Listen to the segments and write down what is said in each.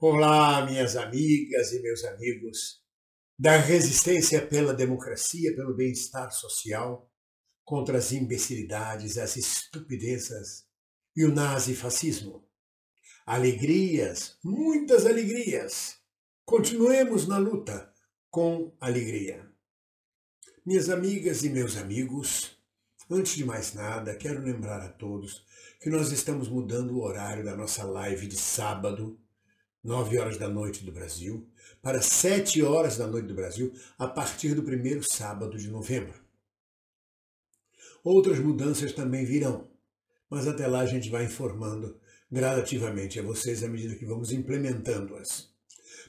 Olá, minhas amigas e meus amigos da resistência pela democracia, pelo bem-estar social, contra as imbecilidades, as estupidezas e o nazifascismo. Alegrias, muitas alegrias. Continuemos na luta com alegria. Minhas amigas e meus amigos, antes de mais nada, quero lembrar a todos que nós estamos mudando o horário da nossa live de sábado 9 horas da noite do Brasil, para 7 horas da noite do Brasil, a partir do primeiro sábado de novembro. Outras mudanças também virão, mas até lá a gente vai informando gradativamente a vocês à medida que vamos implementando-as.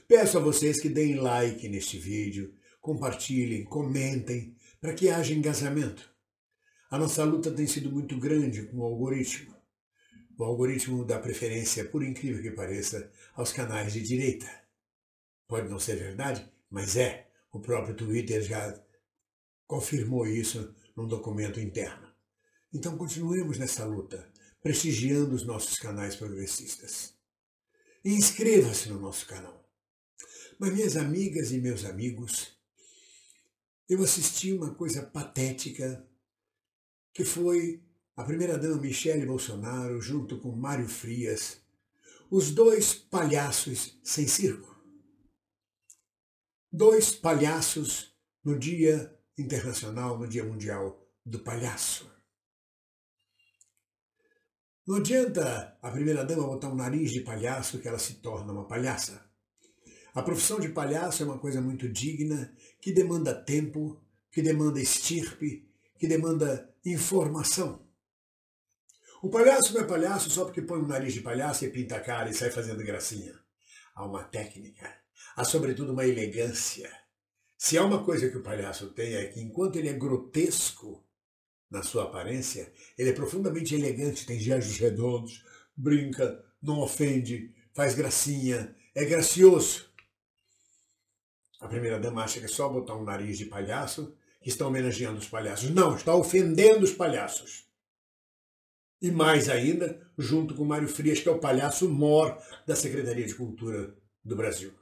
Peço a vocês que deem like neste vídeo, compartilhem, comentem, para que haja engajamento. A nossa luta tem sido muito grande com o algoritmo. O algoritmo dá preferência, por incrível que pareça, aos canais de direita. Pode não ser verdade, mas é. O próprio Twitter já confirmou isso num documento interno. Então continuemos nessa luta, prestigiando os nossos canais progressistas. E inscreva-se no nosso canal. Mas minhas amigas e meus amigos, eu assisti uma coisa patética que foi a primeira-dama Michele Bolsonaro, junto com Mário Frias, os dois palhaços sem circo. Dois palhaços no Dia Internacional, no Dia Mundial do Palhaço. Não adianta a primeira-dama botar um nariz de palhaço que ela se torna uma palhaça. A profissão de palhaço é uma coisa muito digna, que demanda tempo, que demanda estirpe, que demanda informação. O palhaço não é palhaço só porque põe um nariz de palhaço e pinta a cara e sai fazendo gracinha. Há uma técnica, há sobretudo uma elegância. Se há uma coisa que o palhaço tem é que enquanto ele é grotesco na sua aparência, ele é profundamente elegante, tem gestos redondos, brinca, não ofende, faz gracinha, é gracioso. A primeira dama acha que é só botar um nariz de palhaço que está homenageando os palhaços. Não, está ofendendo os palhaços. E mais ainda, junto com Mário Frias, que é o palhaço mor da Secretaria de Cultura do Brasil.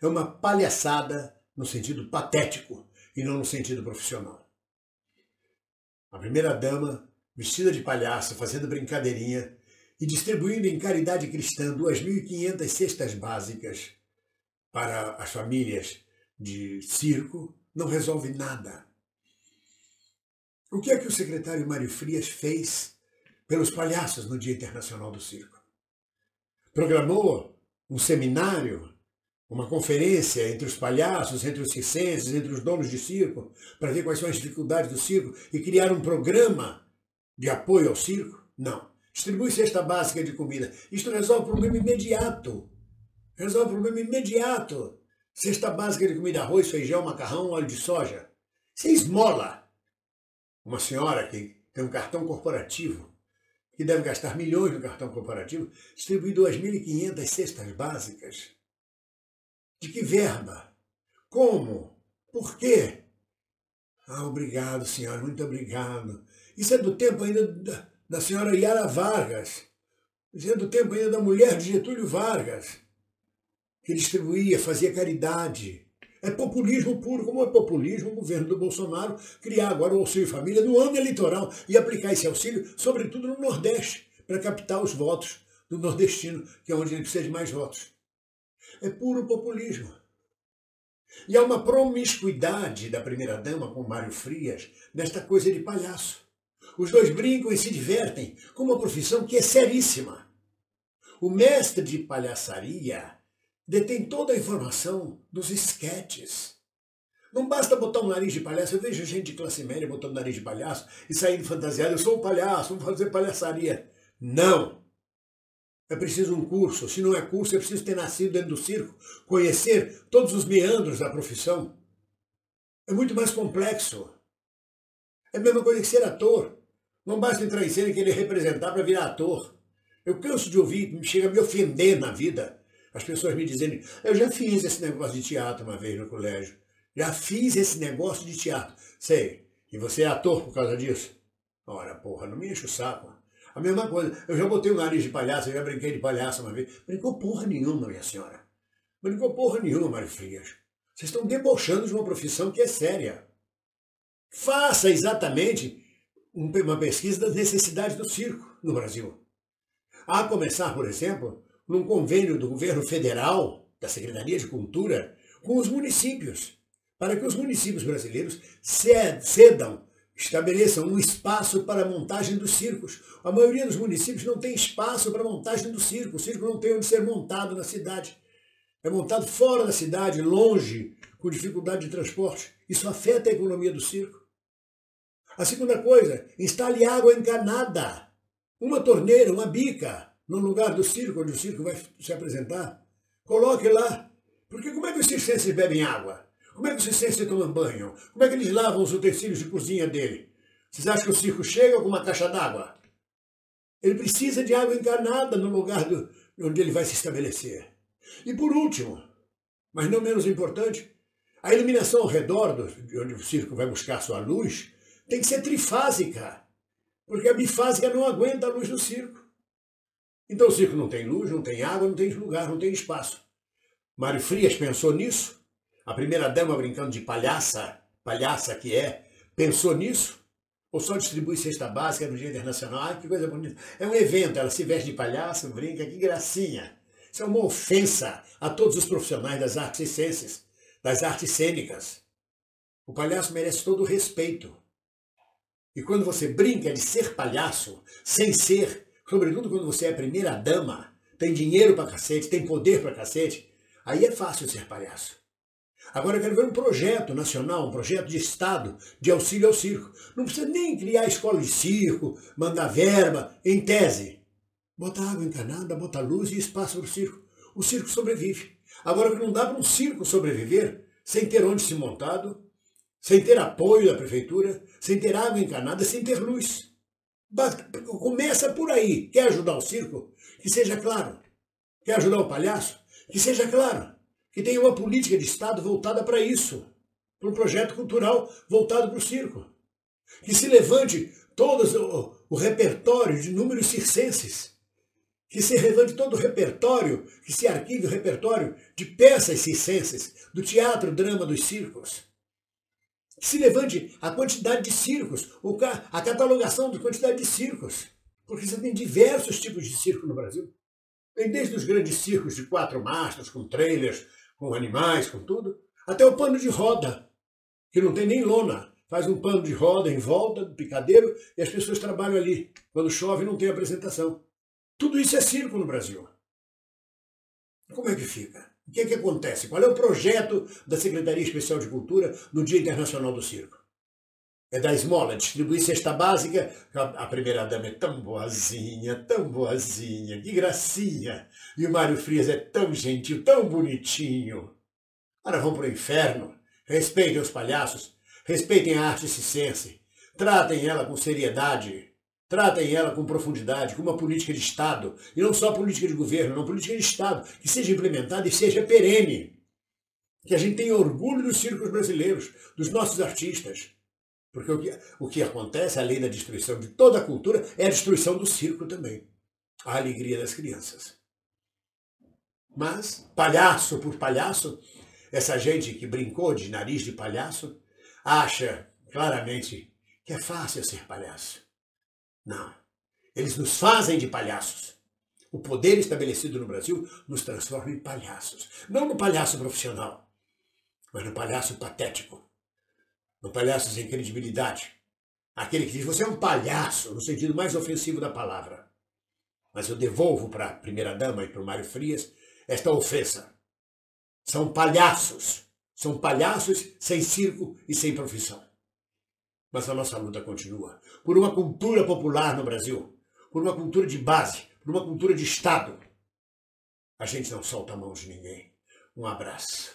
É uma palhaçada no sentido patético e não no sentido profissional. A primeira-dama, vestida de palhaço, fazendo brincadeirinha e distribuindo em caridade cristã 2.500 cestas básicas para as famílias de circo, não resolve nada. O que é que o secretário Mário Frias fez pelos palhaços no Dia Internacional do Circo? Programou um seminário, uma conferência entre os palhaços, entre os circenses, entre os donos de circo, para ver quais são as dificuldades do circo e criar um programa de apoio ao circo? Não. Distribui cesta básica de comida. Isto resolve o problema imediato. Resolve o problema imediato. Cesta básica de comida, arroz, feijão, macarrão, óleo de soja. É esmola uma senhora que tem um cartão corporativo, que deve gastar milhões no cartão corporativo, distribuir 2.500 cestas básicas. De que verba? Como? Por quê? Ah, obrigado, senhora, muito obrigado. Isso é do tempo ainda da, da senhora Yara Vargas. Isso é do tempo ainda da mulher de Getúlio Vargas, que distribuía, fazia caridade. É populismo puro, como é populismo o governo do Bolsonaro criar agora o Auxílio Família no ano eleitoral e aplicar esse auxílio, sobretudo no Nordeste, para captar os votos do nordestino, que é onde ele precisa de mais votos. É puro populismo. E há uma promiscuidade da primeira-dama com Mário Frias nesta coisa de palhaço. Os dois brincam e se divertem com uma profissão que é seríssima. O mestre de palhaçaria detém toda a informação dos esquetes. Não basta botar um nariz de palhaço. Eu vejo gente de classe média botando nariz de palhaço e saindo fantasiado. Eu sou um palhaço, vou fazer palhaçaria. Não! É preciso um curso. Se não é curso, é preciso ter nascido dentro do circo, conhecer todos os meandros da profissão. É muito mais complexo. É a mesma coisa que ser ator. Não basta entrar em cena e querer representar para virar ator. Eu canso de ouvir, chega a me ofender na vida as pessoas me dizendo, eu já fiz esse negócio de teatro uma vez no colégio. Já fiz esse negócio de teatro. Sei. E você é ator por causa disso? Ora, porra, não me enche o saco. A mesma coisa. Eu já botei o nariz de palhaço, eu já brinquei de palhaço uma vez. Brincou porra nenhuma, minha senhora. Brincou porra nenhuma, Mário Frias. Vocês estão debochando de uma profissão que é séria. Faça exatamente uma pesquisa das necessidades do circo no Brasil. A começar, por exemplo, num convênio do governo federal, da Secretaria de Cultura, com os municípios, para que os municípios brasileiros cedam, estabeleçam um espaço para a montagem dos circos. A maioria dos municípios não tem espaço para a montagem do circo, o circo não tem onde ser montado na cidade. É montado fora da cidade, longe, com dificuldade de transporte. Isso afeta a economia do circo. A segunda coisa, instale água encanada. Uma torneira, uma bica, no lugar do circo, onde o circo vai se apresentar. Coloque lá. Porque como é que os circenses bebem água? Como é que os circenses tomam banho? Como é que eles lavam os utensílios de cozinha dele? Vocês acham que o circo chega com uma caixa d'água? Ele precisa de água encanada no lugar do, onde ele vai se estabelecer. E por último, mas não menos importante, a iluminação ao redor do, de onde o circo vai buscar sua luz tem que ser trifásica, porque a bifásica não aguenta a luz do circo. Então o circo não tem luz, não tem água, não tem lugar, não tem espaço. Mário Frias pensou nisso? A primeira dama brincando de palhaça, palhaça que é, pensou nisso? Ou só distribui cesta básica no Dia Internacional? Ai, que coisa bonita. É um evento, ela se veste de palhaço, brinca, que gracinha. Isso é uma ofensa a todos os profissionais das artes ciências, das artes cênicas. O palhaço merece todo o respeito. E quando você brinca de ser palhaço, sem ser, sobretudo quando você é primeira dama, tem dinheiro pra cacete, tem poder pra cacete, aí é fácil ser palhaço. Agora eu quero ver um projeto nacional, um projeto de Estado de auxílio ao circo. Não precisa nem criar escola de circo, mandar verba, em tese. Bota água encanada, bota luz e espaço para o circo. O circo sobrevive. Agora que não dá para um circo sobreviver sem ter onde se montado, sem ter apoio da prefeitura, sem ter água encanada, sem ter luz. Começa por aí. Quer ajudar o circo? Que seja claro. Quer ajudar o palhaço? Que seja claro. Que tenha uma política de Estado voltada para isso. Para um projeto cultural voltado para o circo. Que se levante todo o, repertório de números circenses que se relevante todo o repertório, que se arquive o repertório de peças circenses, do teatro, drama, dos circos. Se levante a quantidade de circos, a catalogação da quantidade de circos. Porque você tem diversos tipos de circo no Brasil. Tem desde os grandes circos de quatro mastros, com trailers, com animais, com tudo, até o pano de roda, que não tem nem lona. Faz um pano de roda em volta do picadeiro e as pessoas trabalham ali. Quando chove não tem apresentação. Tudo isso é circo no Brasil. Como é que fica? O que é que acontece? Qual é o projeto da Secretaria Especial de Cultura no Dia Internacional do Circo? É da esmola, distribuir cesta básica. A primeira dama é tão boazinha, tão boazinha, que gracinha. E o Mário Frias é tão gentil, tão bonitinho. Agora vão para o inferno. Respeitem os palhaços, respeitem a arte circense, tratem ela com seriedade, Tratem ela com profundidade, com uma política de Estado, e não só política de governo, não política de Estado, que seja implementada e seja perene. Que a gente tenha orgulho dos circos brasileiros, dos nossos artistas. Porque o que, o que acontece, além da destruição de toda a cultura, é a destruição do circo também. A alegria das crianças. Mas, palhaço por palhaço, essa gente que brincou de nariz de palhaço, acha claramente que é fácil ser palhaço. Não. Eles nos fazem de palhaços. O poder estabelecido no Brasil nos transforma em palhaços. Não no palhaço profissional, mas no palhaço patético. No palhaço sem credibilidade. Aquele que diz, você é um palhaço, no sentido mais ofensivo da palavra. Mas eu devolvo para a primeira-dama e para o Mário Frias esta ofensa. São palhaços. São palhaços sem circo e sem profissão. Mas a nossa luta continua por uma cultura popular no Brasil, por uma cultura de base, por uma cultura de Estado. A gente não solta a mão de ninguém. Um abraço.